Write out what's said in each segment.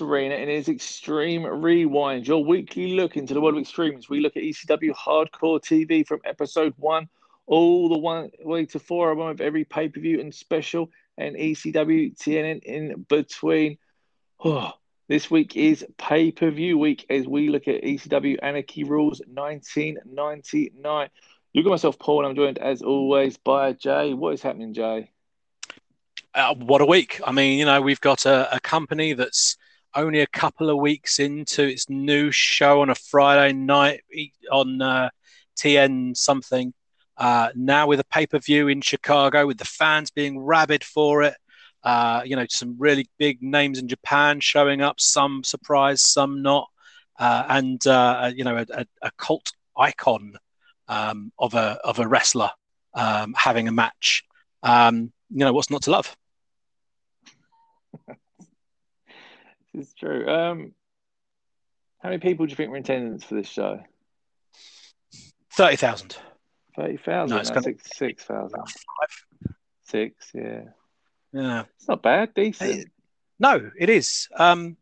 Arena in his Extreme Rewind, your weekly look into the world of extremes. We look at ECW Hardcore TV from episode one all the way to four of of every pay per view and special, and ECW TNN in between. Oh, this week is pay per view week as we look at ECW Anarchy Rulz 1999. Look at myself, Paul, and I'm joined as always by Jay. What is happening, Jay? Uh, what a week! I mean, you know, we've got a, a company that's only a couple of weeks into its new show on a Friday night on uh, TN something. Uh, now with a pay per view in Chicago, with the fans being rabid for it, uh, you know, some really big names in Japan showing up, some surprise, some not, uh, and uh, you know, a, a, cult icon um, of a of a wrestler um, having a match. Um, you know, what's not to love? It's true. Um, how many people do you think were in attendance for this show? Thirty thousand. Thirty thousand. No, it's no, six six thousand. Six, yeah. Yeah. It's not bad. Decent. It, no, it is. Um,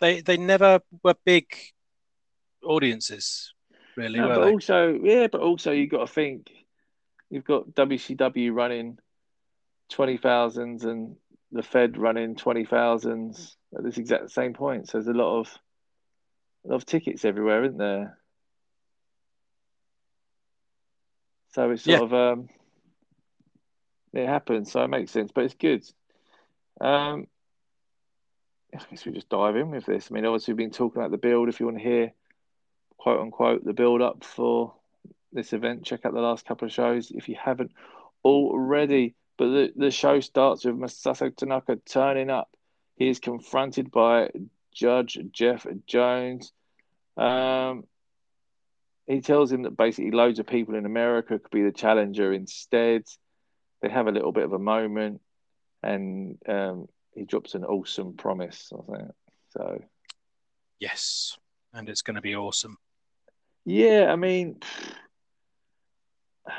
they they never were big audiences, really. No, but they? also, yeah, but also you got to think you've got WCW running twenty thousands and the Fed running twenty thousands at this exact same point. So there's a lot of a lot of tickets everywhere, isn't there? So it's sort yeah. of um, it happens. So it makes sense, but it's good. Um, I guess we just dive in with this. I mean, obviously we've been talking about the build. If you want to hear, quote unquote, the build up for this event, check out the last couple of shows if you haven't already. But the, the show starts with Masato Tanaka turning up. He is confronted by Judge Jeff Jones. Um, he tells him that basically loads of people in America could be the challenger instead. They have a little bit of a moment, and um, he drops an awesome promise. I think so. Yes, and it's going to be awesome. Yeah, I mean,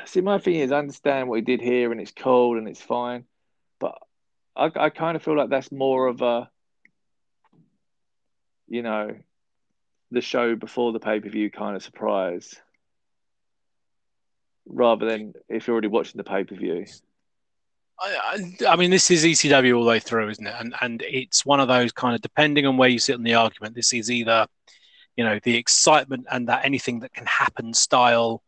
see, my thing is, I understand what he did here, and it's cold and it's fine, but I, I kind of feel like that's more of a, you know, the show before the pay per view kind of surprise, rather than if you're already watching the pay per view. I, I, mean, this is ECW all the way through, isn't it? And and it's one of those kind of depending on where you sit in the argument. This is either, you know, the excitement and that anything that can happen style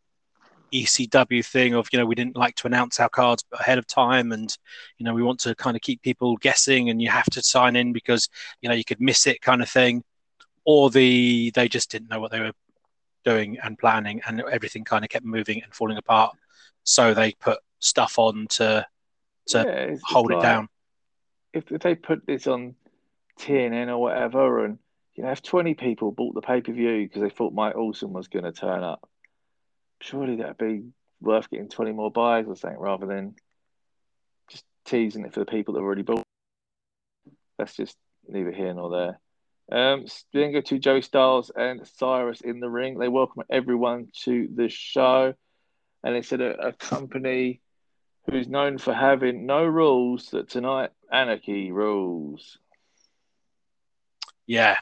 ECW thing of you know we didn't like to announce our cards ahead of time, and you know we want to kind of keep people guessing, and you have to sign in because you know you could miss it kind of thing, or the they just didn't know what they were doing and planning, and everything kind of kept moving and falling apart. So they put stuff on to to yeah, hold it's it down. If, if they put this on TNN or whatever, and you know, if twenty people bought the pay per view because they thought Mike Awesome was going to turn up, surely that'd be worth getting twenty more buys or something rather than just teasing it for the people that already bought. That's just neither here nor there. Um, then go to Joey Styles and Cyrus in the ring. They welcome everyone to the show, and they said a, a company who's known for having no rules that tonight anarchy rules. Yeah.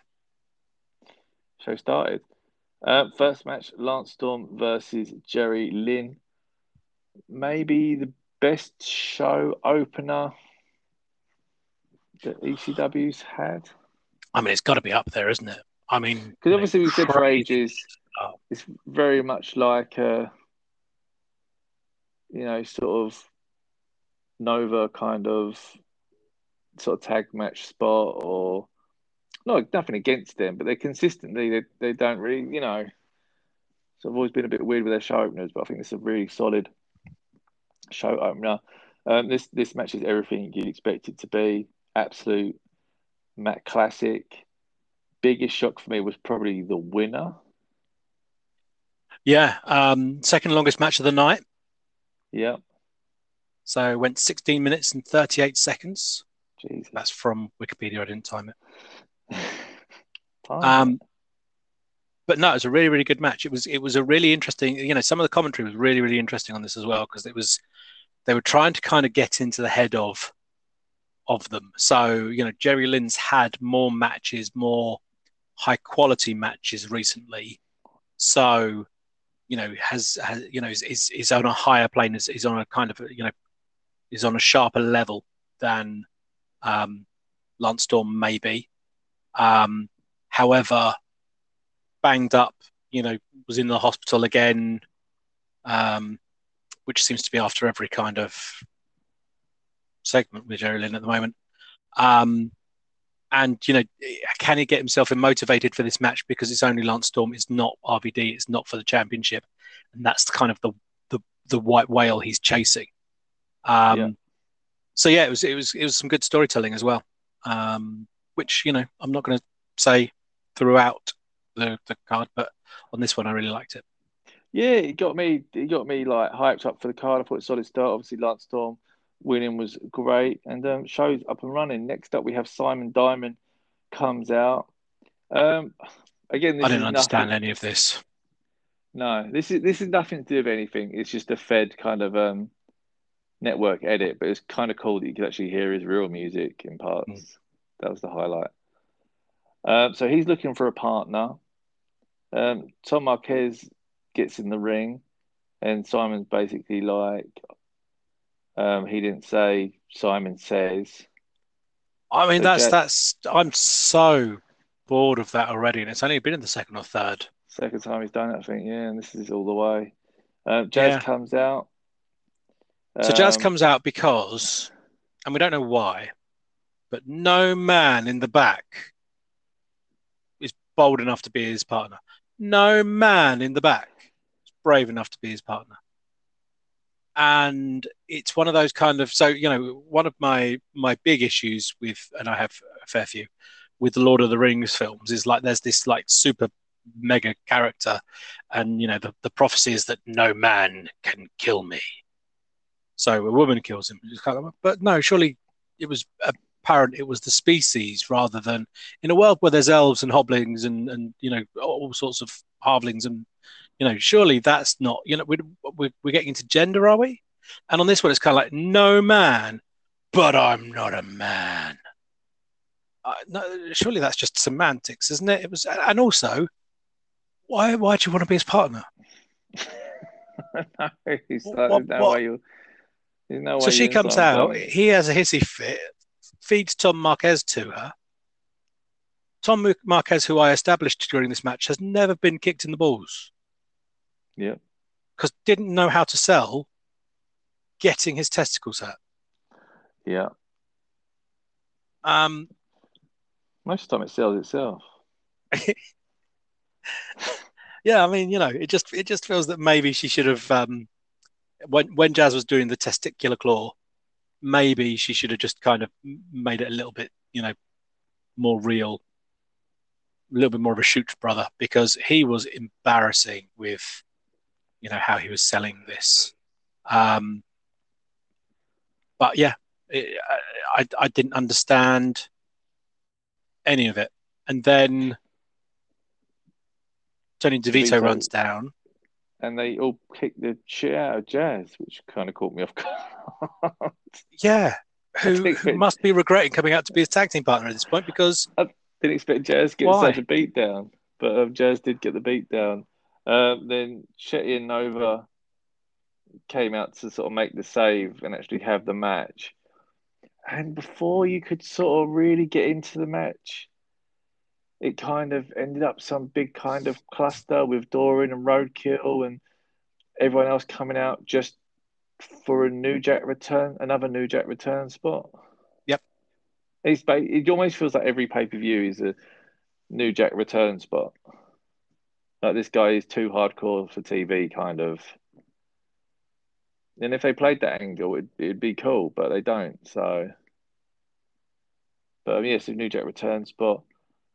Show started. Uh, first match: Lance Storm versus Jerry Lynn. Maybe the best show opener that ECW's had. I mean, it's got to be up there, isn't it? I mean, because obviously we said for ages, it's very much like a, you know, sort of Nova kind of sort of tag match spot, or no, nothing against them, but they're consistently they they don't really, you know. So I've always been a bit weird with their show openers, but I think this is a really solid show opener. Um, this this match is everything you'd expect it to be. Absolute Matt Classic. Biggest shock for me was probably the winner. Yeah, um, second longest match of the night. Yeah. So went 16 minutes and 38 seconds. Jesus. That's from Wikipedia. I didn't time it. Um, but no, it was a really, really good match. It was, it was a really interesting. You know, some of the commentary was really, really interesting on this as well because it was they were trying to kind of get into the head of of them. So you know, Jerry Lynn's had more matches, more high quality matches recently. So you know, has, has you know, is, is, is on a higher plane, is, is on a kind of you know, is on a sharper level than um, Lance Storm maybe. Um, however, banged up, you know, was in the hospital again, um, which seems to be after every kind of segment with Jerry Lynn at the moment. Um, and you know, can he get himself motivated for this match because it's only Lance Storm, it's not RVD, it's not for the championship, and that's kind of the the, the white whale he's chasing. Um, yeah. So yeah, it was it was it was some good storytelling as well, um, which you know I'm not going to say throughout the, the card, but on this one I really liked it. Yeah, it got me. It got me like hyped up for the card. I thought solid start. Obviously, Lance Storm winning was great, and um, shows up and running. Next up, we have Simon Diamond comes out. Um, again, I didn't understand nothing, any of this. No, this is this is nothing to do with anything. It's just a Fed kind of um, network edit, but it's kind of cool that you can actually hear his real music in parts. Mm. That was the highlight. Um, so he's looking for a partner. Um, Tom Marquez gets in the ring, and Simon's basically like, um, he didn't say. Simon says. I mean, that's that's. I'm so bored of that already, and it's only been in the second or third. Second time he's done it, I think. Yeah, and this is all the way. Um, Jazz yeah. comes out. So Jazz um, comes out because, and we don't know why, but no man in the back bold enough to be his partner. No man in the back is brave enough to be his partner. And it's one of those kind of so you know one of my my big issues with and I have a fair few with the Lord of the Rings films is like there's this like super mega character and you know the, the prophecy is that no man can kill me. So a woman kills him. But no surely it was apparent it was the species rather than in a world where there's elves and hoblings and and you know all sorts of halflings and you know, surely that's not, you know, we're, we're, we're getting into gender, are we? And on this one, it's kind of like, no man, but I'm not a man. Uh, no, surely that's just semantics, isn't it? It was, and also, why why do you want to be his partner? no, he's what, what, no way you. No so she comes out. He has a hissy fit, feeds Tom Marquez to her. Tom Marquez, who I established during this match, has never been kicked in the balls. Yeah. Because didn't know how to sell getting his testicles hurt. Yeah. Um, Most of the time it sells itself. yeah, I mean, you know, it just it just feels that maybe she should have um, when when Jazz was doing the testicular claw, maybe she should have just kind of made it a little bit, you know, more real, a little bit more of a shoot brother because he was embarrassing with you know how he was selling this. Um, but yeah, it, I I didn't understand any of it, and then Tony DeVito, DeVito runs down, and they all kicked the shit out of Jazz, which kind of caught me off guard. yeah, who, who must be regretting coming out to be his tag team partner at this point because I didn't expect Jazz to get why? such a beat down, but um, Jazz did get the beat down. Um, then Chetti and Nova came out to sort of make the save and actually have the match. And before you could sort of really get into the match, it kind of ended up some big kind of cluster with Doring and Roadkill and everyone else coming out just for a New Jack return, another New Jack return spot. Yep. It's, it almost feels like every pay per view is a New Jack return spot like this guy is too hardcore for TV, kind of. And if they played that angle, it'd, it'd be cool, but they don't. So, but um, yes, if New Jack return spot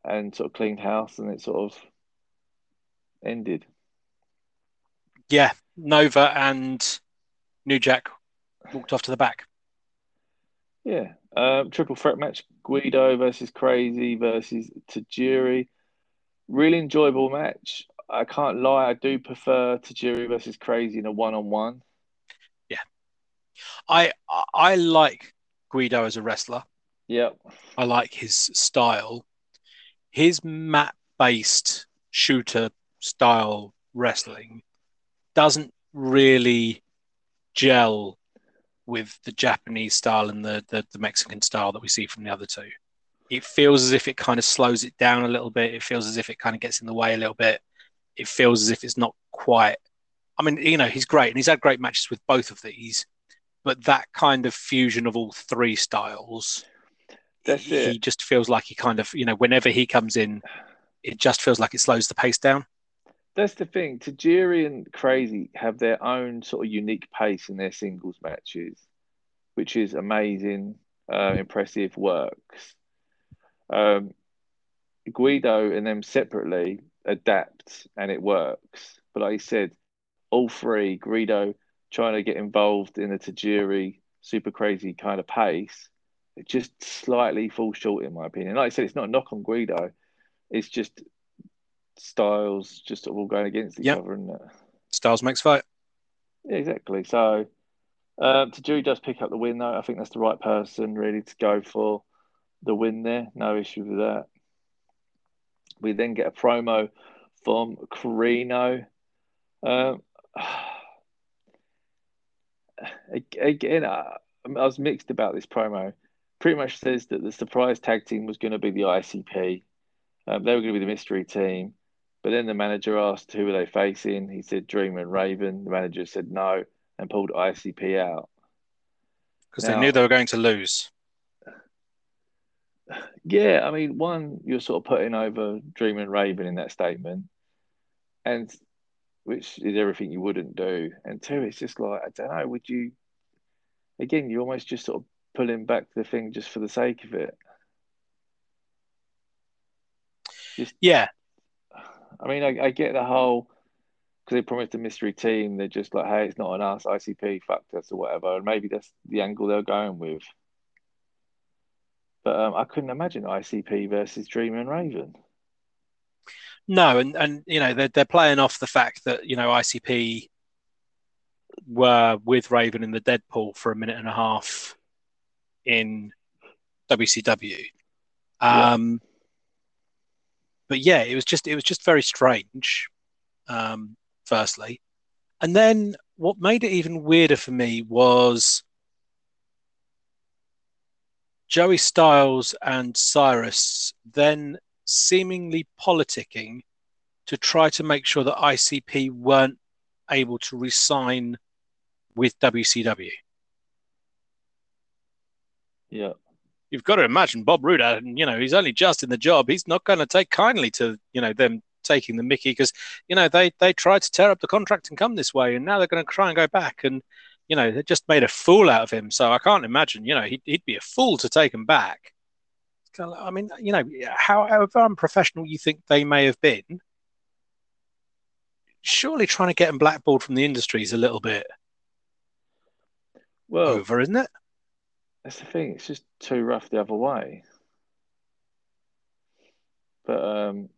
and sort of cleaned house, and it sort of ended. Yeah, Nova and New Jack walked off to the back. Yeah, um, triple threat match: Guido versus Crazy versus Tajiri. Really enjoyable match. I can't lie, I do prefer Tajiri versus Crazy in a one on one. Yeah. I I like Guido as a wrestler. Yep. I like his style. His mat based shooter style wrestling doesn't really gel with the Japanese style and the, the, the Mexican style that we see from the other two. It feels as if it kind of slows it down a little bit. It feels as if it kind of gets in the way a little bit. It feels as if it's not quite. I mean, you know, he's great and he's had great matches with both of these, but that kind of fusion of all three styles, That's he, it. he just feels like he kind of, you know, whenever he comes in, it just feels like it slows the pace down. That's the thing. Tajiri and Crazy have their own sort of unique pace in their singles matches, which is amazing, uh, impressive, works. Um, Guido and them separately adapt and it works. But like I said, all three, Guido trying to get involved in the Tajiri super crazy kind of pace, it just slightly falls short in my opinion. Like I said, it's not a knock on Guido. It's just styles just all going against each Yep. other, and Styles makes fight. yeah, exactly. So um, Tajiri does pick up the win, though. I think that's the right person really to go for the win there. No issue with that. We then get a promo from Corino. Um, again, I, I was mixed about this promo. Pretty much says that the surprise tag team was going to be the ICP. Um, they were going to be the mystery team. But then the manager asked who were they facing. He said Dream and Raven. The manager said no and pulled ICP out. because they knew they were going to lose. Yeah, I mean, one, you're sort of putting over Dream and Raven in that statement, and which is everything you wouldn't do. And two, it's just like, I don't know, would you, again, you're almost just sort of pulling back the thing just for the sake of it. Yeah, I mean, I, I get the whole, because they promised a mystery team, they're just like, hey, it's not on us, ICP fucked us or whatever. And maybe that's the angle they're going with. But um, I couldn't imagine ICP versus Dreamer and Raven. no, and and you know they're they're playing off the fact that you know ICP were with Raven in the Dead Pool for a minute and a half in WCW. Yeah. Um, but yeah, it was just it was just very strange. Um, firstly, and then what made it even weirder for me was Joey Styles and Cyrus then seemingly politicking to try to make sure that ICP weren't able to resign with WCW. Yeah. You've got to imagine Bob and you know he's only just in the job. He's not going to take kindly to you know them taking the Mickey because you know they they tried to tear up the contract and come this way, and now they're going to try and go back, and you know they just made a fool out of him. So I can't imagine you know he'd, he'd be a fool to take him back. I mean, you know, however unprofessional you think they may have been, surely trying to get him blackballed from the industry is a little bit Well, over, isn't it? That's the thing. It's just too rough the other way. But um,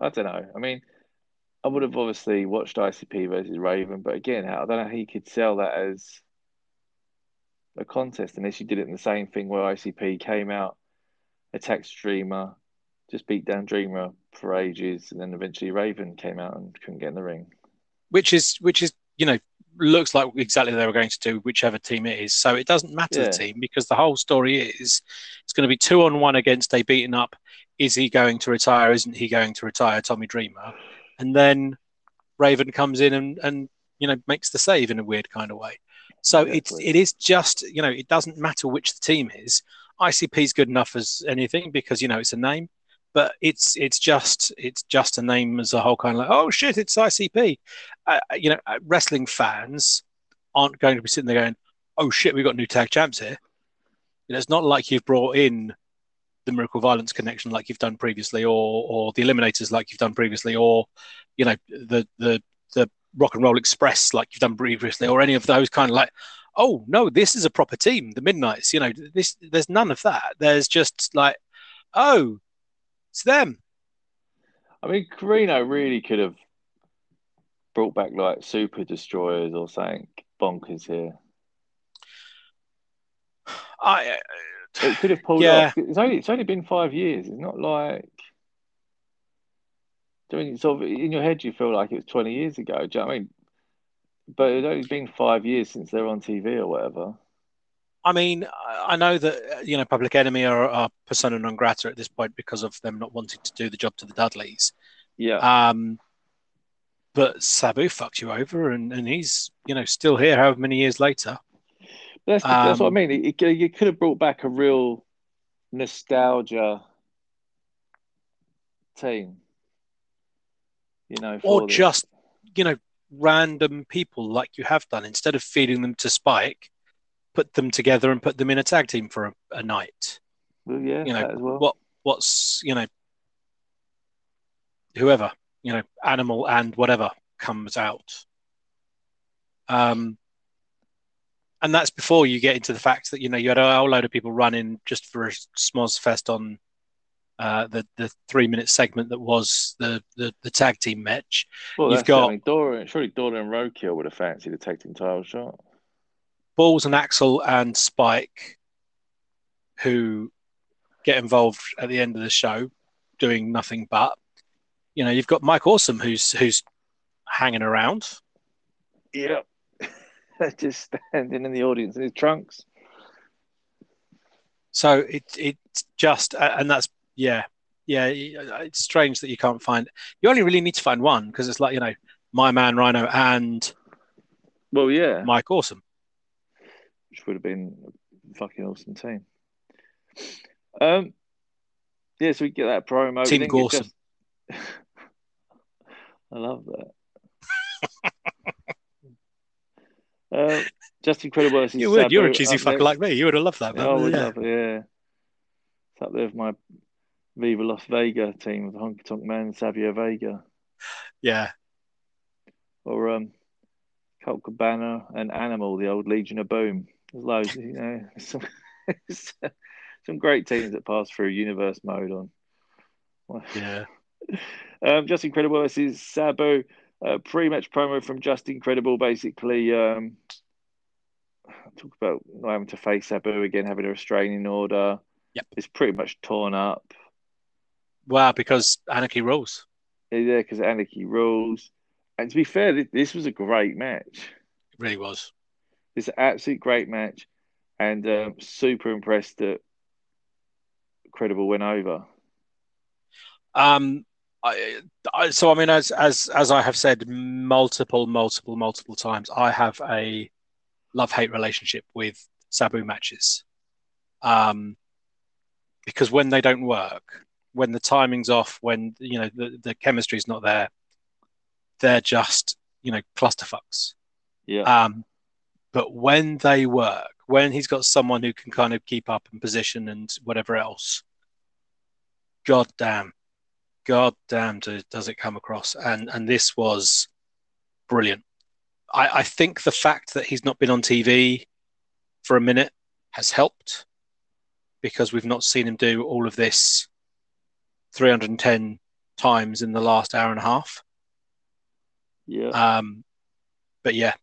I don't know. I mean, I would have obviously watched ICP versus Raven, but again, I don't know how you could sell that as a contest unless you did it in the same thing where ICP came out, attacked Dreamer, just beat down Dreamer for ages, and then eventually Raven came out and couldn't get in the ring. which is which is you know looks like exactly they were going to do whichever team it is. So it doesn't matter Yeah. the team because the whole story is it's going to be two on one against a beaten up. Is he going to retire? Isn't he going to retire? Tommy Dreamer, and then Raven comes in and and you know makes the save in a weird kind of way. So it's Exactly. it is just you know it doesn't matter which the team is. ICP is good enough as anything because you know it's a name, but it's it's just it's just a name as a whole kind of like oh shit it's ICP. Uh, you know wrestling fans aren't going to be sitting there going oh shit we've got new tag champs here. You know it's not like you've brought in the Miracle Violence connection like you've done previously, or or the Eliminators like you've done previously, or you know the the the Rock and Roll Express like you've done previously, or any of those kind of like oh no this is a proper team the Midnight's you know this there's none of that there's just like oh it's them I mean, Corino really could have brought back like Super Destroyers or something bonkers here. I it could have pulled Yeah. off. It's only it's only been five years. It's not like doing sort of in your head you feel like it was twenty years ago. Do you know what I mean? But it's only been five years since they're on TV or whatever. I mean, I know that uh, you know Public Enemy are, are persona non grata at this point because of them not wanting to do the job to the Dudleys. Yeah, Um, but Sabu fucked you over, and, and he's you know still here, however many years later. that's that's what I um, mean. It, it, you could have brought back a real nostalgia team. You know, or this. just you know random people like you have done instead of feeding them to Spike, put them together and put them in a tag team for a, a night. well, yeah, you know, well. What what's you know whoever you know animal and whatever comes out. Um, and that's before you get into the fact that you know you had a whole load of people running just for a smoz fest on uh, the the three minute segment that was the the, the tag team match. Well, you've got- I mean, Doring. Surely Doring and Roadkill would have fancied a tag team title shot. Balls and Axl and Spike, who get involved at the end of the show, doing nothing but. You know, you've got Mike Awesome, who's who's hanging around. Yeah, just standing in the audience in his trunks. So it it's just, and that's yeah, yeah. It's strange that you can't find. You only really need to find one because it's like you know, my man Rhino and Well, yeah, Mike Awesome. Which would have been a fucking awesome team. Um, yeah, so we get that promo. Team Gorson. just- I love that. uh, Justin Credible. versus You would. You're a cheesy fucker like me. You would have loved that. Yeah, I would yeah. love it, yeah. It's up there with my Viva Las Vega team with Honky Tonk Man, Savio Vega, yeah. or um, Colt Cabana and Animal, the old Legion of Boom. There's loads, you know, some, some great teams that pass through universe mode on. Yeah. Um, Justin Credible versus Sabu. Uh, pre-match promo from Justin Credible, basically. Um, talk about not having to face Sabu again, having a restraining order. Yep. It's pretty much torn up. Wow, because anarchy rules. Yeah, because Anarchy rules. And to be fair, this was a great match. It really was. It's an absolute great match, and um, super impressed that Credible went over. Um, I, I, so I mean, as as as I have said multiple, multiple, multiple times, I have a love hate relationship with Sabu matches. Um, because when they don't work, when the timing's off, when you know the the chemistry's not there, they're just you know clusterfucks. Yeah, Um, but when they work, when he's got someone who can kind of keep up and position and whatever else, god damn, god damn, do, does it come across? And and this was brilliant. I, I think the fact that he's not been on TV for a minute has helped because we've not seen him do all of this 310 times in the last hour and a half. yeah. Um, but yeah,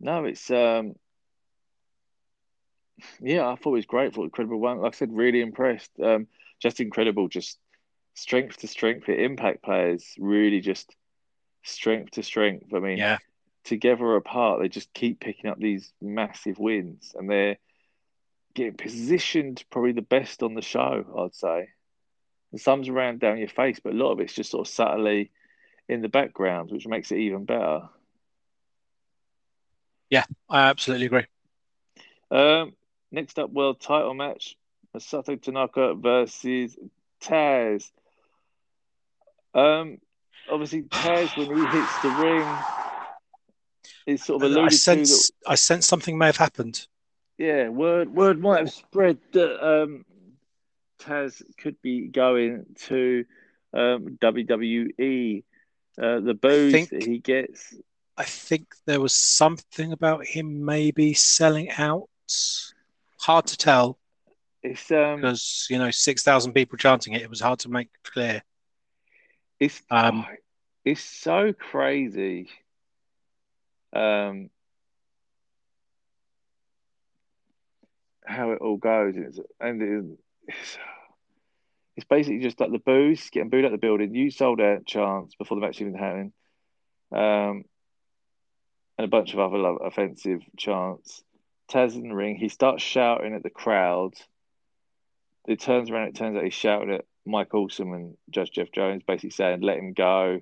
No, it's um, yeah. I thought it was great. thought incredible one. Like I said, really impressed. Um, Justin Credible. Just strength to strength. The impact players really just strength to strength. I mean, yeah. together or apart, they just keep picking up these massive wins, and they're getting positioned probably the best on the show. I'd say. And some's around down your face, but a lot of it's just sort of subtly in the background, which makes it even better. I absolutely agree. Um, next up, world title match: Masato Tanaka versus Taz. Um, obviously Taz when he hits the ring, is sort of I sense that. I sense something may have happened. Yeah, word word might have spread that um, Taz could be going to um, WWE. Uh, the booze think- that he gets. I think there was something about him maybe selling out. Hard to tell It's um, because you know six thousand people chanting it. It was hard to make clear. It's Um, oh, it's so crazy. Um, how it all goes, and it's, and it's, it's basically just like the booze getting booed out the building. You sold out chance before the match even happened, um, and a bunch of other like, offensive chants. Taz in the ring, he starts shouting at the crowd. It turns around, it turns out he's shouting at Mike Awesome and Judge Jeff Jones, basically saying, let him go.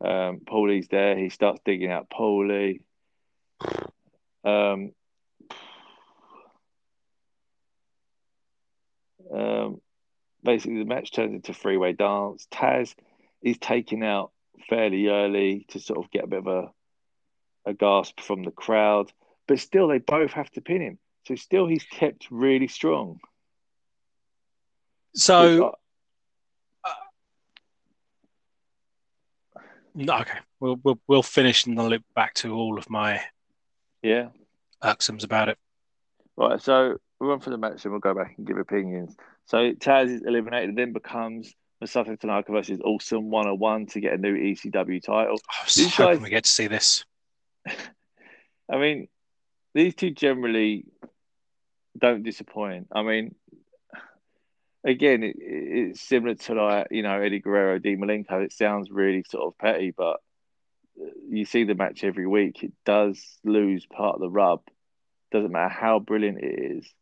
Um, Paulie's there. He starts digging out Paulie. Um, um, basically, the match turns into three way dance. Taz is taken out fairly early to sort of get a bit of a, a gasp from the crowd, but still, they both have to pin him. So, still, he's kept really strong. So, No, okay. We'll, we'll we'll finish and I'll loop back to all of my yeah irksums about it. Right, so we'll run for the match and we'll go back and give opinions. So Taz is eliminated, then becomes Masato Tanaka versus Awesome 101 to get a new ECW title. Oh, I was these hoping guys, we get to see this. I mean, these two generally don't disappoint. I mean, again, it, it's similar to like you know Eddie Guerrero, Dean Malenko. It sounds really sort of petty, but uh, you see the match every week. It does lose part of the rub. Doesn't matter how brilliant it is,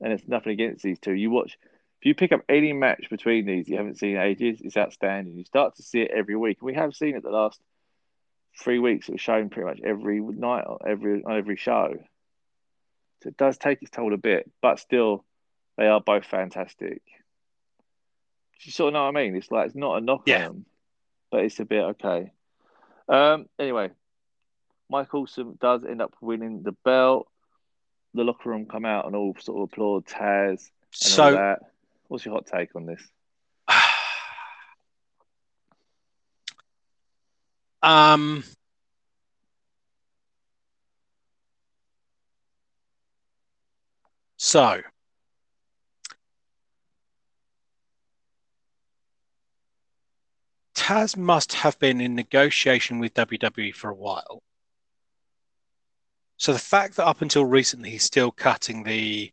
and it's nothing against these two. You watch if you pick up any match between these you haven't seen ages, it's outstanding. You start to see it every week. We have seen it the last three weeks. It was shown pretty much every night, every on every show. So it does take its toll a bit, but still they are both fantastic. You sort of know what I mean? It's like it's not a knock yeah. on them, but it's a bit okay. Um, anyway, Mike Awesome does end up winning the belt. The locker room come out and all sort of applaud Taz. so, that. what's your hot take on this? Um, so Taz must have been in negotiation with WWE for a while. So the fact that up until recently he's still cutting the,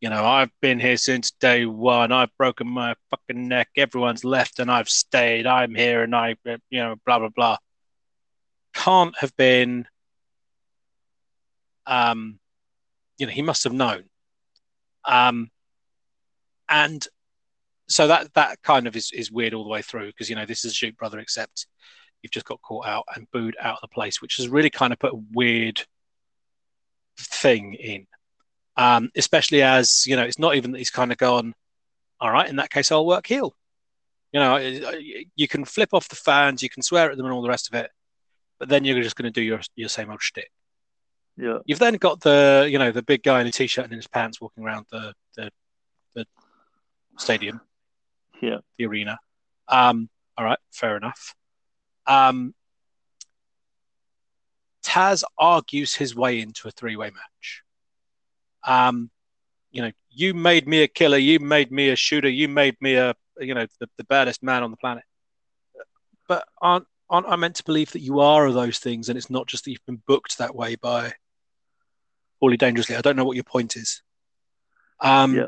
you know, I've been here since day one. I've broken my fucking neck. Everyone's left and I've stayed. I'm here and I, you know, blah blah blah. Can't have been. Um, you know, he must have known. Um, and so that that kind of is, is weird all the way through because you know this is a shoot brother except you've just got caught out and booed out of the place which has really kind of put a weird thing in um, especially as you know it's not even that he's kind of gone all right in that case i'll work heel you know you can flip off the fans you can swear at them and all the rest of it but then you're just going to do your your same old shtick yeah you've then got the you know the big guy in a t-shirt and in his pants walking around the the, the stadium yeah. the arena. Um, all right, fair enough. Um, Taz argues his way into a three way match. Um, you know, you made me a killer, you made me a shooter, you made me a, you know, the, the baddest man on the planet. But aren't, aren't I meant to believe that you are of those things and it's not just that you've been booked that way by Paulie Dangerously? I don't know what your point is. Um, yeah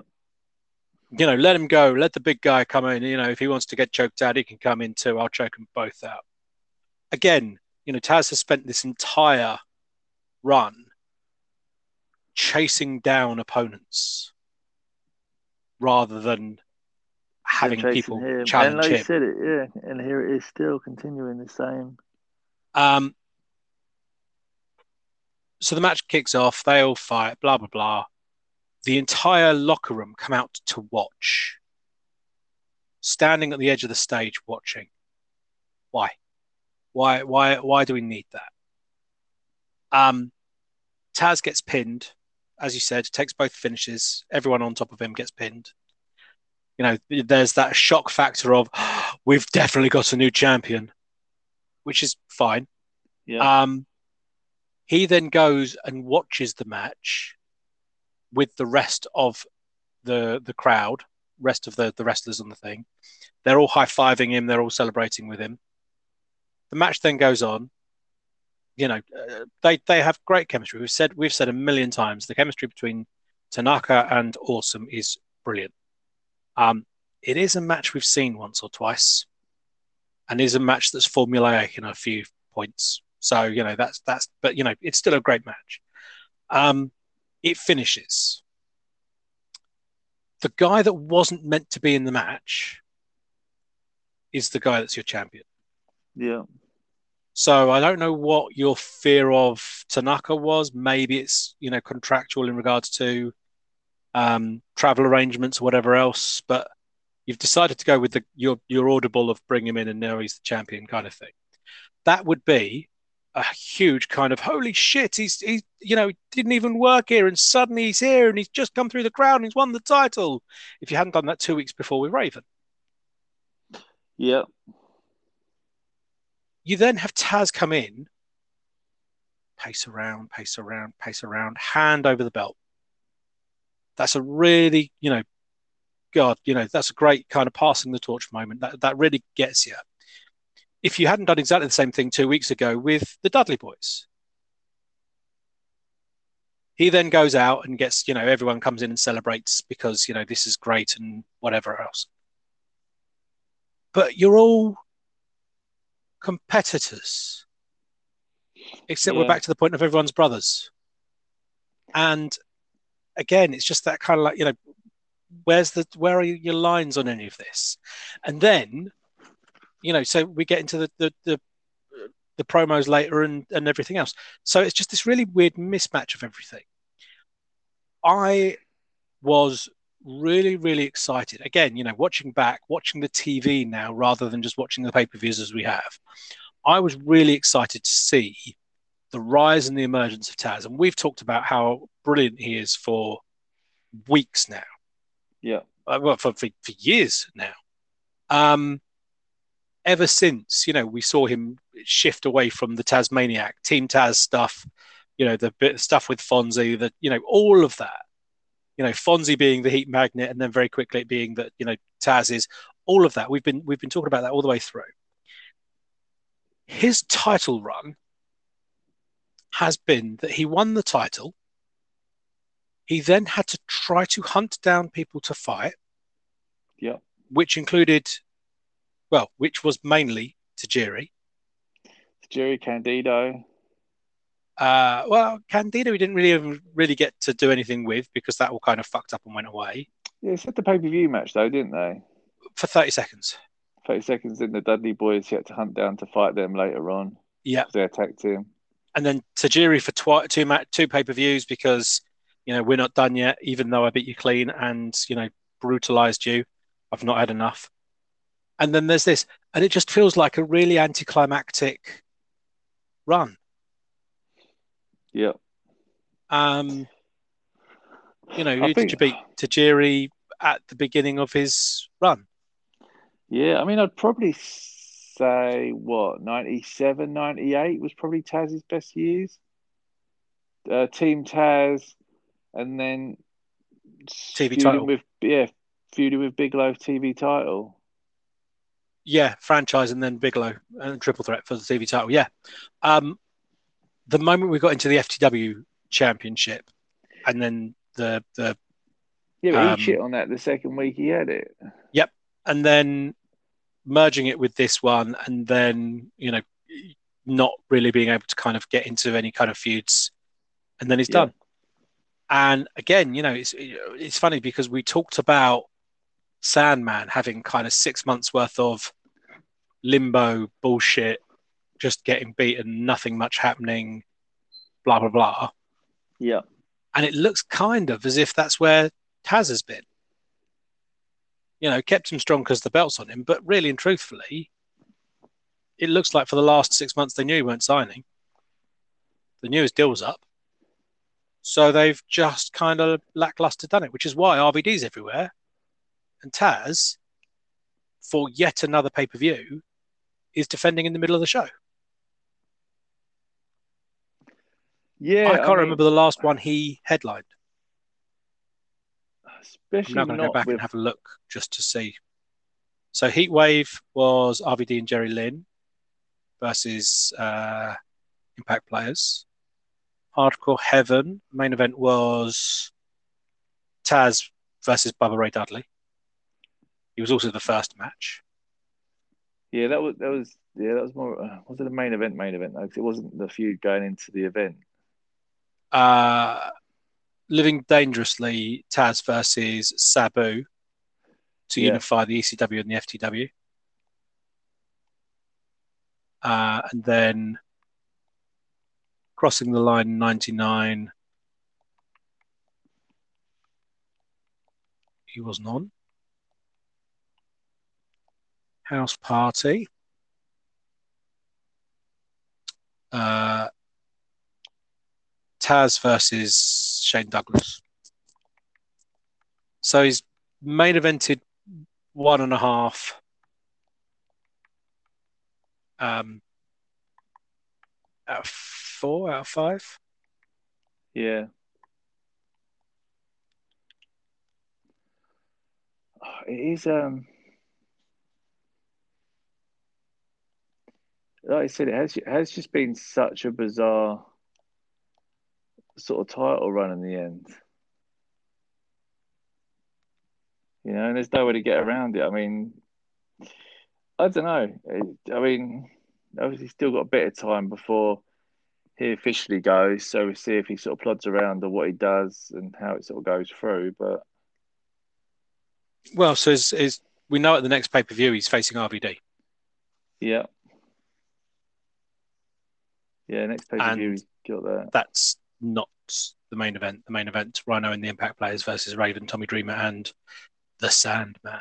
you know, let him go. Let the big guy come in. You know, if he wants to get choked out, he can come in too. I'll choke them both out. Again, you know, Taz has spent this entire run chasing down opponents rather than having people him. challenge and like him. You said it, yeah, and here it is still continuing the same. Um. So the match kicks off. They all fight. Blah blah blah the entire locker room come out to watch, standing at the edge of the stage watching. Why? Why? Why? Why do we need that? Um, Taz gets pinned, as you said, takes both finishes. Everyone on top of him gets pinned. You know, there's that shock factor of we've definitely got a new champion, which is fine. Yeah. Um, he then goes and watches the match with the rest of the the crowd, rest of the the wrestlers on the thing. They're all high fiving him. They're all celebrating with him. The match then goes on. You know, uh, they they have great chemistry. We've said we've said a million times the chemistry between Tanaka and Awesome is brilliant. Um, it is a match we've seen once or twice, and is a match that's formulaic in a few points. So you know that's that's, but you know it's still a great match. Um, it finishes. The guy that wasn't meant to be in the match is the guy that's your champion. Yeah. So I don't know what your fear of Tanaka was. Maybe it's you know contractual in regards to um, travel arrangements or whatever else. But you've decided to go with the your your audible of bring him in and now he's the champion kind of thing. That would be a huge kind of holy shit. He's he you know didn't even work here and suddenly he's here and he's just come through the crowd and he's won the title. If you hadn't done that two weeks before with Raven. Yeah. You then have Taz come in, pace around, pace around, pace around, hand over the belt. That's a really, you know, God, you know, that's a great kind of passing the torch moment. That that really gets you. If you hadn't done exactly the same thing two weeks ago with the Dudley Boys, he then goes out and gets, you know, everyone comes in and celebrates because you know this is great and whatever else. But you're all competitors, except yeah. we're back to the point of everyone's brothers. And again, it's just that kind of like you know, where's the where are your lines on any of this? And then, you know, so we get into the the the, the promos later and and everything else. So it's just this really weird mismatch of everything. I was really, really excited. Again, you know, watching back, watching the TV now rather than just watching the pay per views as we have. I was really excited to see the rise and the emergence of Taz. And we've talked about how brilliant he is for weeks now. Yeah. Uh, well, for, for, for years now. Um, ever since, you know, we saw him shift away from the Tasmaniac, Team Taz stuff, you know, the bit stuff with Fonzie, that, you know, all of that you know Fonzie being the heat magnet, and then very quickly it being that you know Taz is all of that. We've been we've been talking about that all the way through. His title run has been that he won the title. He then had to try to hunt down people to fight. Yeah. Which included, well, which was mainly Tajiri. Tajiri Candido. Uh, well, Candido, we didn't really really get to do anything with because that all kind of fucked up and went away. Yeah, it's at the pay per view match though, didn't they? For thirty seconds. Thirty seconds in the Dudley Boys, he had to hunt down to fight them later on. Yeah, they attacked him. And then Tajiri for twi- two ma- two pay per views because you know we're not done yet. Even though I beat you clean and you know brutalized you, I've not had enough. And then there's this, and it just feels like a really anticlimactic run yeah. Um, you know, who think... did you beat? Tajiri at the beginning of his run? Yeah, I mean, I'd probably say what 97, 98 was probably Taz's best years. Uh, Team Taz, and then TV title with yeah, feuding with Bigelow TV title. Yeah, franchise and then Bigelow and triple threat for the TV title. Yeah, um, the moment we got into the FTW championship, and then the the yeah, but um, he shit on that the second week he had it. Yep, and then merging it with this one, and then you know not really being able to kind of get into any kind of feuds, and then he's yeah. done. And again, you know, it's it's funny because we talked about Sandman having kind of six months worth of limbo bullshit just getting beaten, nothing much happening, blah blah blah. Yeah. And it looks kind of as if that's where Taz has been. You know, kept him strong because the belt's on him, but really and truthfully, it looks like for the last six months they knew he weren't signing. They knew his deal was up. So they've just kind of lackluster done it, which is why RVD's everywhere. And Taz, for yet another pay per view, is defending in the middle of the show. Yeah, I can't I mean, remember the last one he headlined. Especially I'm now going to go back with... and have a look just to see. So Heatwave was RVD and Jerry Lynn versus uh, Impact Players. Hardcore Heaven main event was Taz versus Bubba Ray Dudley. He was also the first match. Yeah, that was that was yeah that was more uh, was it a main event main event though because it wasn't the feud going into the event. Uh, Living Dangerously, Taz versus Sabu to Yeah. unify the ECW and the FTW. Uh, and then crossing the line 99. He wasn't on. House Party. Uh, Taz versus Shane Douglas. So he's main evented one and a half. Um, out of four, out of five. Yeah. Oh, It is um like I said, it has it has just been such a bizarre sort of title run in the end. You know, and there's no way to get around it. I mean, I don't know. I mean, obviously, still got a bit of time before he officially goes. So we'll see if he sort of plods around or what he does and how it sort of goes through. But Well, so is, is we know at the next pay per view he's facing RVD. yeah, yeah. Next pay per view, we got that. That's not the main event. The main event, Rhino and the Impact Players versus Raven, Tommy Dreamer, and the Sandman.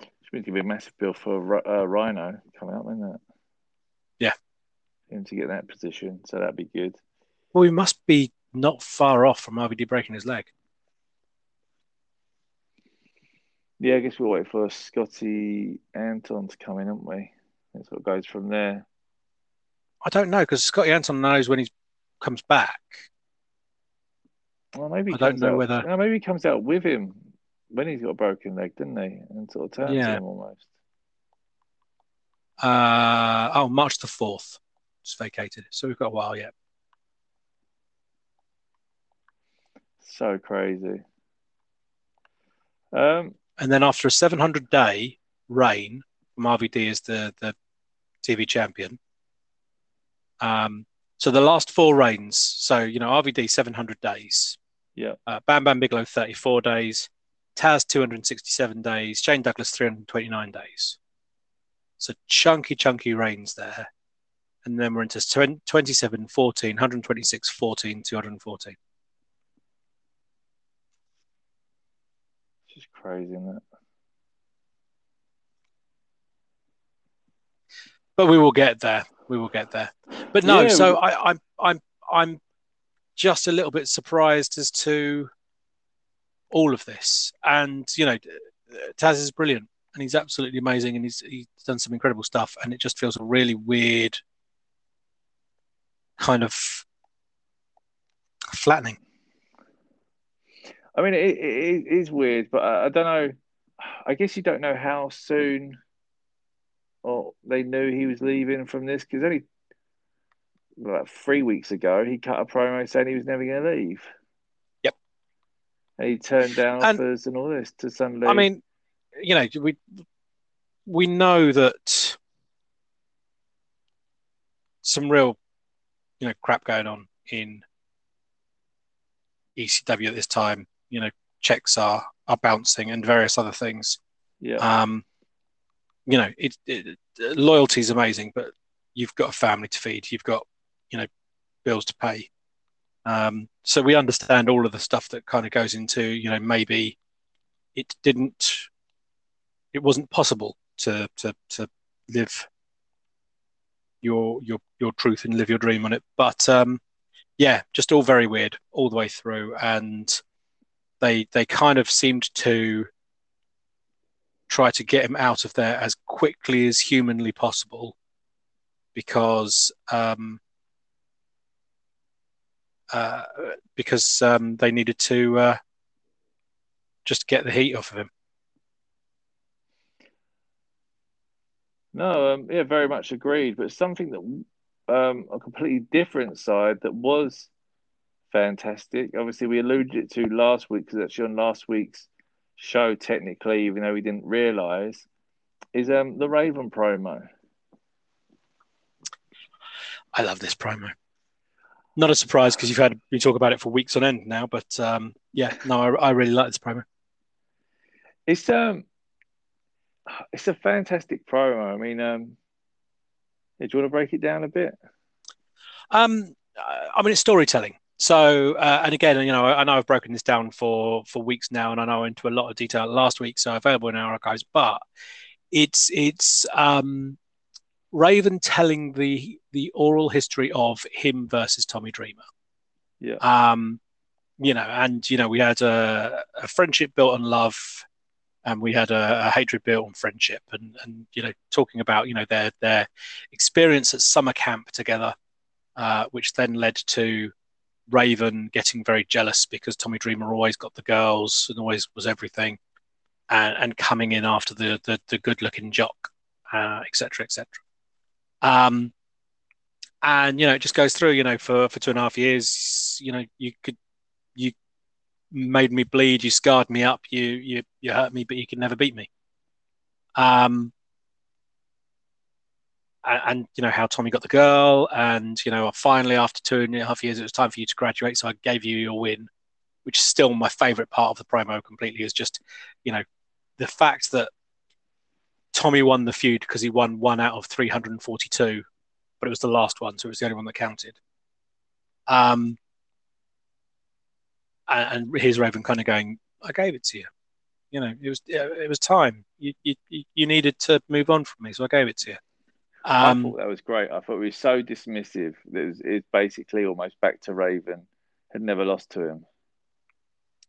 It's means it'll be a massive bill for uh, Rhino coming up, isn't it? Yeah. Him to get that position, so that'd be good. Well, we must be not far off from RVD breaking his leg. Yeah, I guess we'll wait for Scotty Anton to come in, haven't we? That's what goes from there. I don't know because Scotty Anton knows when he comes back. Well, maybe he I don't know out- whether- no, maybe he comes out with him when he's got a broken leg, didn't he? And sort of turns Yeah. him almost. Uh, oh, March the 4th. It's vacated. So we've got a while yet. So crazy. Um, And then after a 700 day reign from RVD as the, the TV champion, um, so the last four reigns, so, you know, RVD 700 days, yeah, uh, Bam Bam Bigelow 34 days, Taz 267 days, Shane Douglas 329 days. So chunky, chunky reigns there. And then we're into 20, 27, 14, 126, 14, 214. it's just crazy, isn't it? but we will get there. We will get there. But no, Yeah, so I, I'm I'm I'm just a little bit surprised as to all of this. And you know, Taz is brilliant, and he's absolutely amazing, and he's he's done some incredible stuff. And it just feels a really weird, kind of flattening. I mean, it, it, it is weird, but I, I don't know. I guess you don't know how soon or they knew he was leaving from this because only like three weeks ago he cut a promo saying he was never going to leave. Yep. And he turned down And- offers and all this to suddenly. I mean, you know, we we know that some real, you know, crap going on in ECW at this time. You know, checks are are bouncing and various other things. yeah, Um, you know, it, it loyalty is amazing, but you've got a family to feed. You've got, you know, bills to pay. Um, so we understand all of the stuff that kind of goes into, you know, maybe it didn't, it wasn't possible to to to live your your your truth and live your dream on it. But um, yeah, just all very weird all the way through, and they they kind of seemed to try to get him out of there as quickly as humanly possible because um, uh, because um, they needed to uh, just get the heat off of him. no, um, yeah, very much agreed. But something that um, a completely different side that was fantastic. Obviously, we alluded to last week because actually on last week's show, technically, even though we didn't realise, is um the Raven promo. I love this promo. Not a surprise because you've had you talk about it for weeks on end now, but um, yeah, no, I, I really like this promo. It's um, it's a fantastic promo. I mean, um, do you want to break it down a bit? Um, I mean, it's storytelling. So, uh, and again, you know, I know I've broken this down for for weeks now, and I know I went into a lot of detail last week, so available in our archives. But it's it's um, Raven telling the the oral history of him versus Tommy Dreamer. Yeah. Um, you know, and you know, we had a, a friendship built on love, and we had a, a, hatred built on friendship, and and you know, talking about you know their their experience at summer camp together, uh, which then led to Raven getting very jealous because Tommy Dreamer always got the girls and always was everything, and, and coming in after the the, the good looking jock, etc. Uh, etc. Et um, and you know, it just goes through. You know, for for two and a half years, you know, you could you made me bleed, you scarred me up, you you you hurt me, but you can never beat me. Um, and, and, you know how Tommy got the girl, and you know finally after two and a half years, it was time for you to graduate. So I gave you your win, which is still my favourite part of the promo. Completely is just you know the fact that Tommy won the feud because he won one out of 342, but it was the last one, so it was the only one that counted. Um, and, and here's Raven kind of going, "I gave it to you. You know, it was it was time. You you you needed to move on from me, so I gave it to you." Um, I thought that was great. I thought it was so dismissive. It was, it was basically almost back to Raven. Had never lost to him.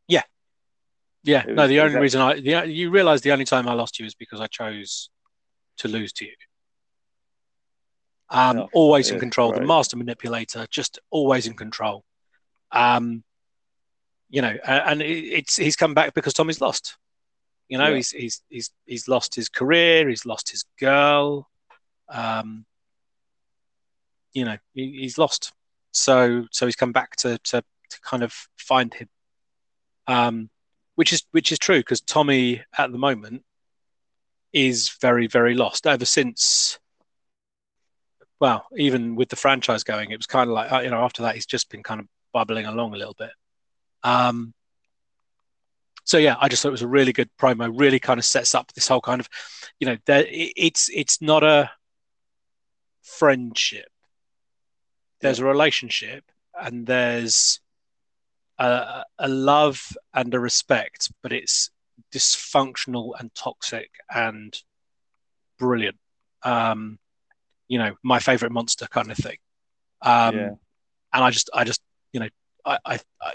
Yeah, yeah. Was, no, the only that... reason I the, you realise the only time I lost you is because I chose to lose to you. Um, oh, always in control, the master manipulator, just always in control. Um, you know, and it's he's come back because Tommy's lost. You know, yeah. he's he's he's he's lost his career, he's lost his girl, um, you know, he, he's lost. So so he's come back to to, to kind of find him, um, which is which is true because Tommy at the moment is very very lost ever since. Well, even with the franchise going, it was kind of like uh, you know after that he's just been kind of bubbling along a little bit. Um, so yeah, I just thought it was a really good promo. Really kind of sets up this whole kind of, you know, there, it's it's not a friendship. There's a relationship, and there's a, a love and a respect, but it's dysfunctional and toxic and brilliant. Um, you know, my favorite monster kind of thing. Um, yeah. And I just, I just, you know, I, I, I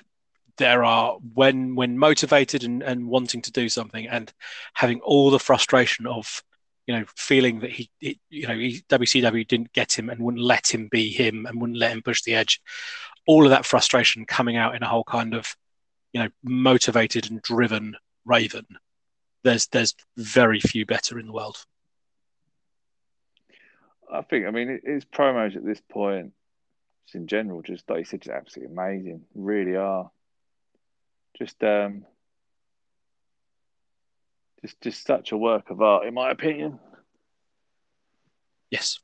there are when when motivated and, and wanting to do something and having all the frustration of you know, feeling that he, you know, he, WCW didn't get him and wouldn't let him be him and wouldn't let him push the edge. All of that frustration coming out in a whole kind of, you know, motivated and driven Raven. There's there's very few better in the world. I think. I mean, his promos at this point, just in general, just like you said, just absolutely amazing. Really are. Just um, just just such a work of art, in my opinion. Yes.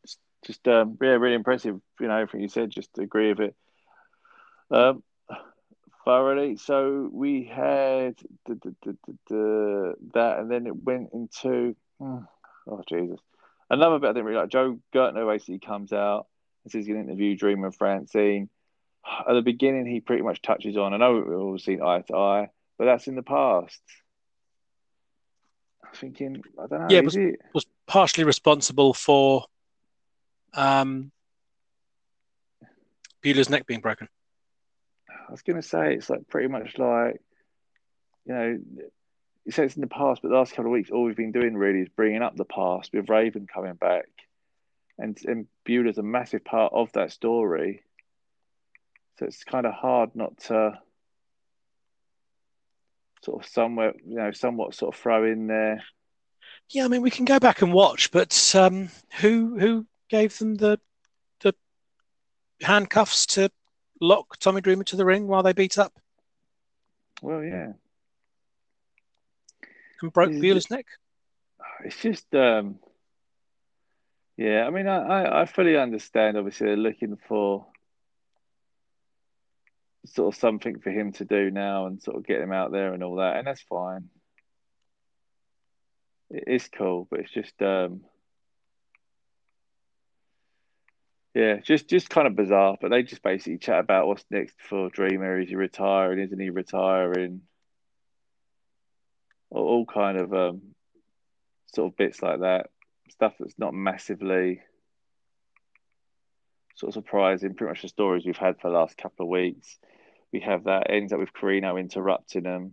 Just um, yeah, really impressive. You know everything you said. Just agree with it. Um, thoroughly. So we had the, the, the, the, that, and then it went into oh Jesus, another bit I didn't really like. Joel Gertner basically comes out and says he's going to interview Dreamer and Francine. At the beginning, he pretty much touches on. I know we've all seen eye to eye, but that's in the past thinking, I don't know. Yeah, was, it? was partially responsible for um, Beulah's neck being broken. I was going to say it's like pretty much like, you know, you said it's in the past, but the last couple of weeks, all we've been doing really is bringing up the past with Raven coming back, and and Beulah's a massive part of that story. So it's kind of hard not to sort of somewhere, you know, somewhat sort of throw in there. Yeah, I mean, we can go back and watch, but um, who who gave them the the handcuffs to lock Tommy Dreamer to the ring while they beat up Well, yeah. and broke Is it- Beulah's neck? It's just, um, yeah. I mean, I, I, I fully understand. Obviously, they're looking for sort of something for him to do now and sort of get him out there and all that, and that's fine. It is cool, but it's just, um, yeah, just just kind of bizarre. But they just basically chat about what's next for Dreamer. Is he retiring? Isn't he retiring? All, all kind of um, sort of bits like that. Stuff that's not massively sort of surprising. Pretty much the stories we've had for the last couple of weeks. We have that ends up with Corino interrupting them.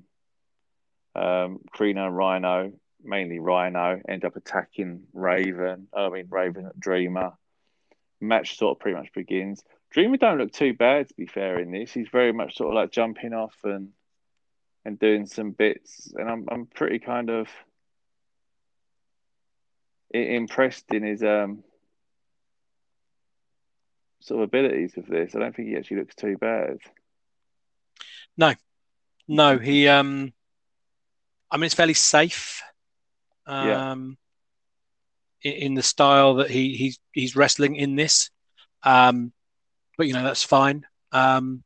Um, Corino and Rhino, mainly Rhino, end up attacking Raven. I mean Raven Dreamer. Match sort of pretty much begins. Dreamer don't look too bad to be fair in this. He's very much sort of like jumping off and and doing some bits, and I'm I'm pretty kind of impressed in his um sort of abilities with this. I don't think he actually looks too bad. No, no, he. Um, I mean, it's fairly safe. Yeah. Um, in, in the style that he he's he's wrestling in this, um, but you know that's fine. Um,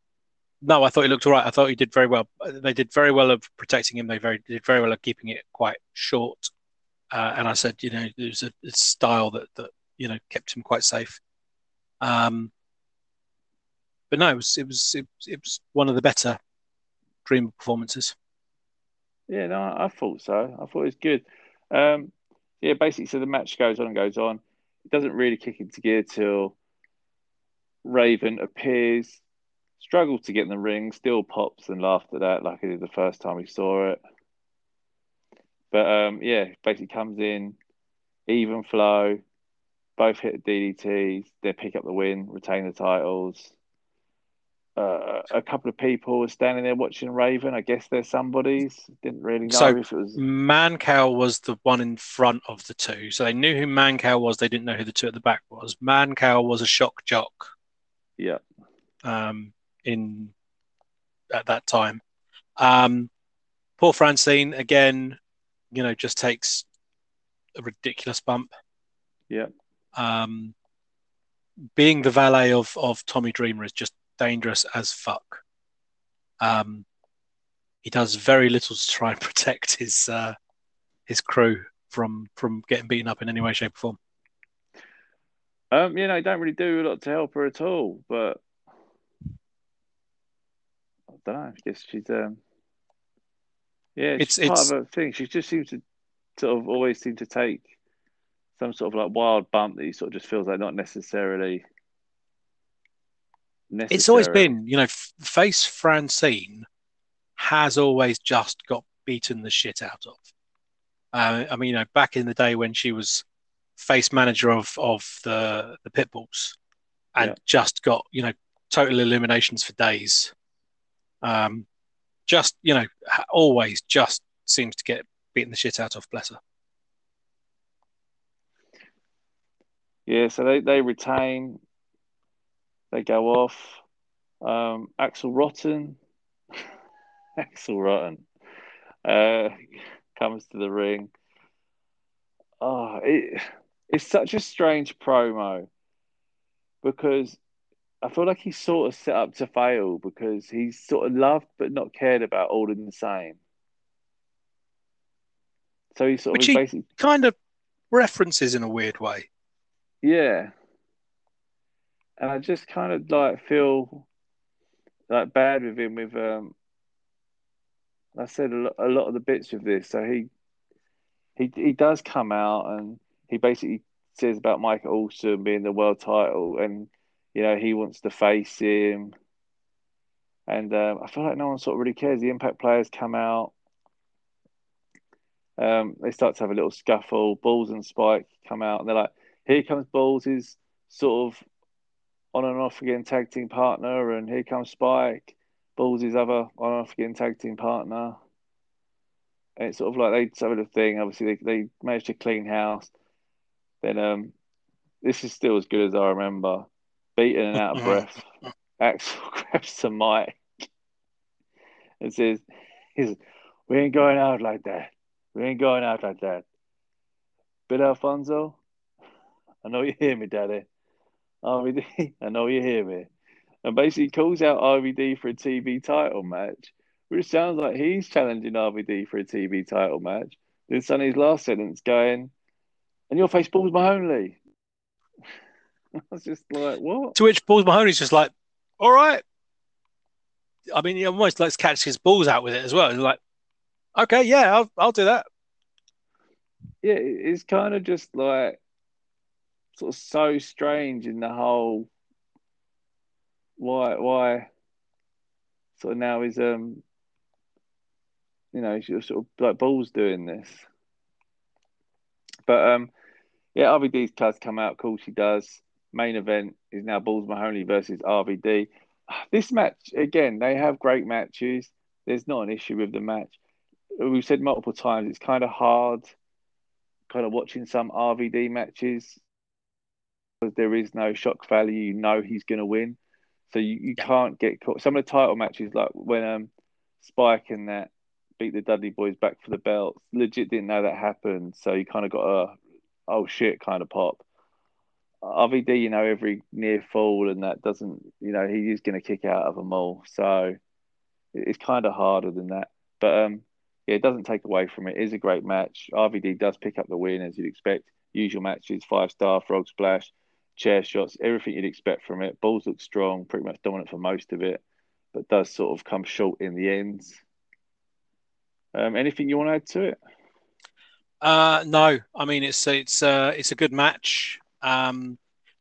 no, I thought he looked all right. I thought he did very well. They did very well of protecting him. They very did very well of keeping it quite short. Uh, and I said, you know, there's a, a style that that you know kept him quite safe. Um, but no, it was it was it, it was one of the better Dream performances. Yeah, no, I thought so. I thought it was good. Um, yeah, basically, so the match goes on and goes on. It doesn't really kick into gear till Raven appears, struggles to get in the ring, still pops and laughed at that like he did the first time we saw it. But um, yeah, basically comes in, even flow, both hit DDTs, they pick up the win, retain the titles. Uh, a couple of people were standing there watching Raven. I guess they're somebody's. Didn't really know So- if it was. Mancow was the one in front of the two, so they knew who Mancow was. They didn't know who the two at the back was. Mancow was a shock jock Yeah, um, in at that time. Um, Paul Francine again, you know, just takes a ridiculous bump. yeah. Um, being the valet of of Tommy Dreamer is just dangerous as fuck. Um, he does very little to try and protect his uh, his crew from from getting beaten up in any way, shape, or form. Um, you know, don't really do a lot to help her at all, but I don't know. I guess she's um, yeah, It's- it's, part it's- of a thing. She just seems to sort of always seem to take some sort of like wild bump that he sort of just feels like not necessarily. necessary. It's always been, you know, face Francine has always just got beaten the shit out of. Uh, I mean, you know, back in the day when she was face manager of of the the Pitbulls, and Yeah. just got you know total eliminations for days. Um, just you know, always just seems to get beaten the shit out of. Bless her. Yeah, so they, they retain, they go off. Um, Axl Rotten, Axl Rotten, uh, comes to the ring. Oh, it, it's such a strange promo because I feel like he's sort of set up to fail because he's sort of loved but not cared about all in the same. So he sort Which of he- basically Kind of references in a weird way. Yeah. And I just kind of like feel like bad with him with um I said a lot, a lot of the bits with this. So he he he does come out and he basically says about Mike Awesome being the world title and you know he wants to face him. And um, I feel like no one sort of really cares. The Impact players come out. Um, they start to have a little scuffle. Balls and Spike come out, and they're like, "Here comes Balls, his sort of on and off again tag team partner, and here comes Spike, Balls, his other on and off again tag team partner." And it's sort of like they have a thing. Obviously, they they managed to clean house. Then um, this is still as good as I remember. Beaten and out of breath, Axl grabs the mic and says, "We ain't going out like that. We ain't going out like that." Bill Alfonso, I know you hear me, Daddy. RVD, I know you hear me. And basically calls out RVD for a TV title match, which sounds like he's challenging RVD for a TV title match. Then Sonny's last sentence going, and your face Balls Mahoney. I was just like, what? To which Balls Mahoney's just like, all right. I mean, he almost likes catch his balls out with it as well. He's like, okay, yeah, I'll, I'll do that. Yeah, it's kind of just like sort of so strange in the whole why why of now is um you know sort of like balls doing this. But um yeah RVD's class come out. Cool she does. Main event is now Balls Mahoney versus RVD this match again they have great matches. There's not an issue with the match. We've said multiple times it's kind of hard kind of watching some RVD matches because there is no shock value. You know he's going to win, so you, you yeah. can't get caught. Some of the title matches, like when um Spike and that beat the Dudley Boys back for the belts, legit didn't know that happened. So you kind of got a oh shit kind of pop. RVD, you know, every near fall and that doesn't, you know, he is going to kick out of them all. So it's kind of harder than that. But um, yeah, it doesn't take away from it. It is a great match. RVD does pick up the win as you'd expect. Usual matches, five star, frog splash chair shots, everything you'd expect from it. Balls look strong, pretty much dominant for most of it, but does sort of come short in the ends. Um, anything you want to add to it? Uh, no, I mean it's it's uh, it's a good match. Um,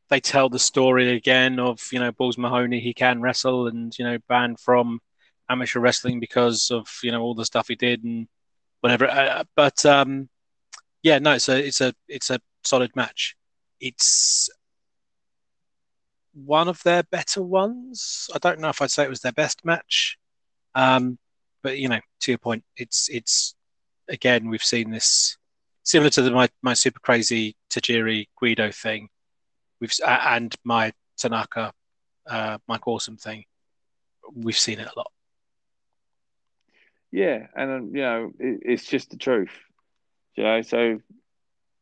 they tell the story again of you know Balls Mahoney. He can wrestle, and you know banned from amateur wrestling because of you know all the stuff he did and whatever. Uh, but um, yeah, no, it's a it's a it's a solid match. It's one of their better ones. I don't know if I'd say it was their best match, um, but you know, to your point, it's it's again we've seen this similar to the, my my super crazy Tajiri Guido thing. We've and my Tanaka uh, Mike Awesome thing. We've seen it a lot. Yeah, and you know, it, it's just the truth. You know, so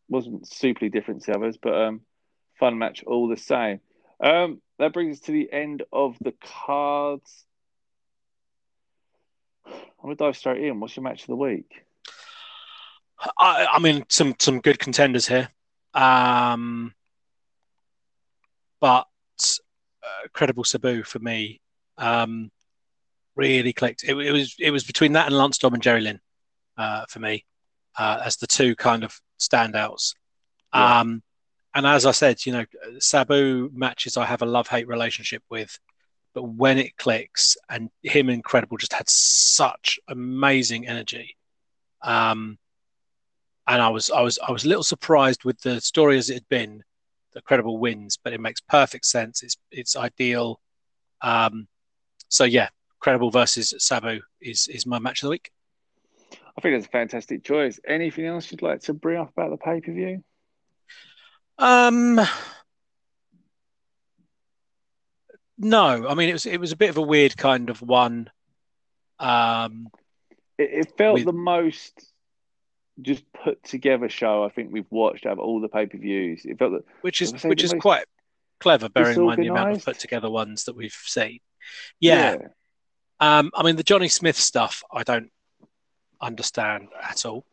wasn't superly different to others, but um, fun match all the same. Um, that brings us to the end of the cards. I'm gonna dive straight in. What's your match of the week? I, I mean, some some good contenders here, um, but uh, Credible Sabu for me um, really clicked. It, it, was it was between that and Lance Storm and Jerry Lynn uh, for me uh, as the two kind of standouts. Yeah. Um, and as I said, you know, Sabu matches I have a love hate relationship with, but when it clicks, and him incredible just had such amazing energy. Um, and I was I was I was a little surprised with the story as it had been, the Credible wins, but it makes perfect sense. It's it's ideal. Um, so yeah, Credible versus Sabu is is my match of the week. I think that's a fantastic choice. Anything else you'd like to bring up about the pay per view? Um, no, I mean it was it was a bit of a weird kind of one. Um, it, it felt with... the most just put together show I think we've watched out of all the pay per views. It felt that, which is which is quite clever, bearing in mind the amount of put together ones that we've seen. Yeah. yeah. Um, I mean the Johnny Smith stuff I don't understand at all.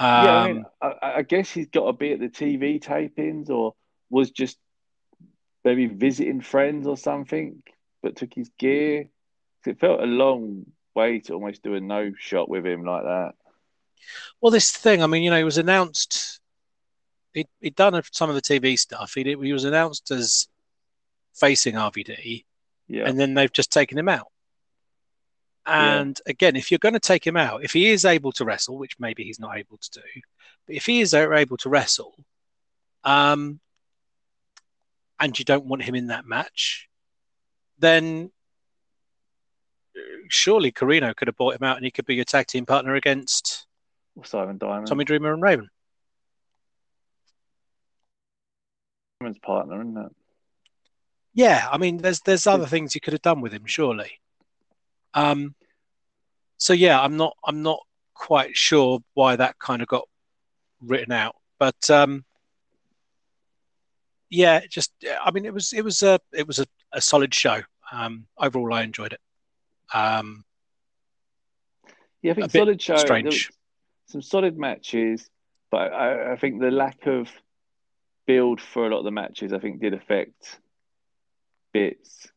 Um, yeah, I, mean, um, I, I, guess he's got to be at the TV tapings or was just maybe visiting friends or something, but took his gear. It felt a long way to almost do a no shot with him like that. Well, this thing, I mean, you know, he was announced. He'd, he'd done some of the TV stuff. He, he was announced as facing RVD, yeah. and then they've just taken him out. And yeah. again, if you're going to take him out, if he is able to wrestle, which maybe he's not able to do, but if he is able to wrestle, um, and you don't want him in that match, then surely Corino could have bought him out and he could be your tag team partner against Simon Diamond, Tommy Dreamer, and Raven. Diamond's partner, isn't it? Yeah, I mean, there's there's other things you could have done with him, surely. Um, so yeah, I'm not I'm not quite sure why that kind of got written out, but um, yeah, just I mean, it was it was a it was a, a solid show. Um, overall, I enjoyed it. Um, yeah, I think solid show. Strange. Some solid matches, but I, I think the lack of build for a lot of the matches, I think, did affect bits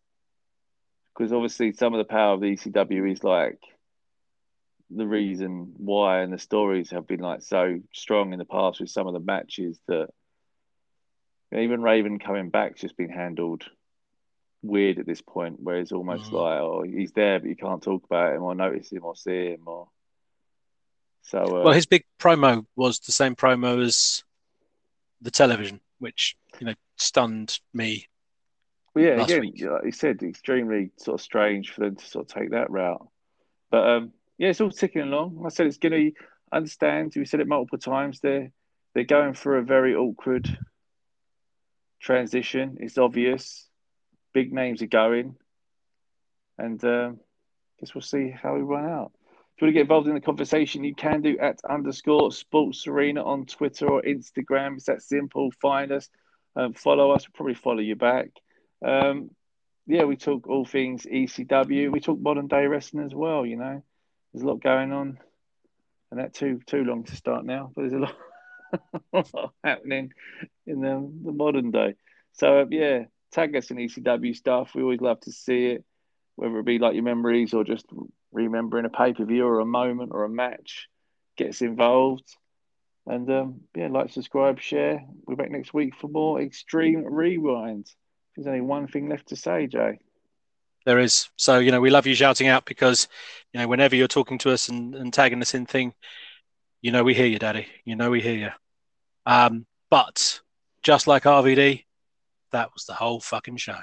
because obviously some of the power of the ECW is like the reason why and the stories have been like so strong in the past with some of the matches that even Raven coming back's just been handled weird at this point, where it's almost mm. like, oh, he's there, but you can't talk about him or notice him or see him or. So uh... well, his big promo was the same promo as the television, which you know stunned me. Well, yeah, again, week. like he said, extremely sort of strange for them to sort of take that route. But um, yeah, it's all ticking along. I said it's going to understand. We said it multiple times. They're they're going through a very awkward transition. It's obvious. Big names are going, and um, guess we'll see how we run out. If you want to get involved in the conversation, you can do at underscore Sports Arena on Twitter or Instagram. It's that simple. Find us, um, follow us. We'll probably follow you back. Um, yeah, we talk all things ECW. We talk modern day wrestling as well. You know, there's a lot going on, and that too too long to start now. But there's a lot happening in the, the modern day. So uh, yeah, tag us in ECW stuff. We always love to see it, whether it be like your memories or just remembering a pay per view or a moment or a match. Gets involved. And um, yeah, like, subscribe, share. We're back next week for more Extreme Rewind. There's only one thing left to say, Jay. There is. So, you know, we love you shouting out because, you know, whenever you're talking to us and, and tagging us in thing, you know we hear you, Daddy. You know we hear you. Um, but just like RVD, that was the whole fucking show.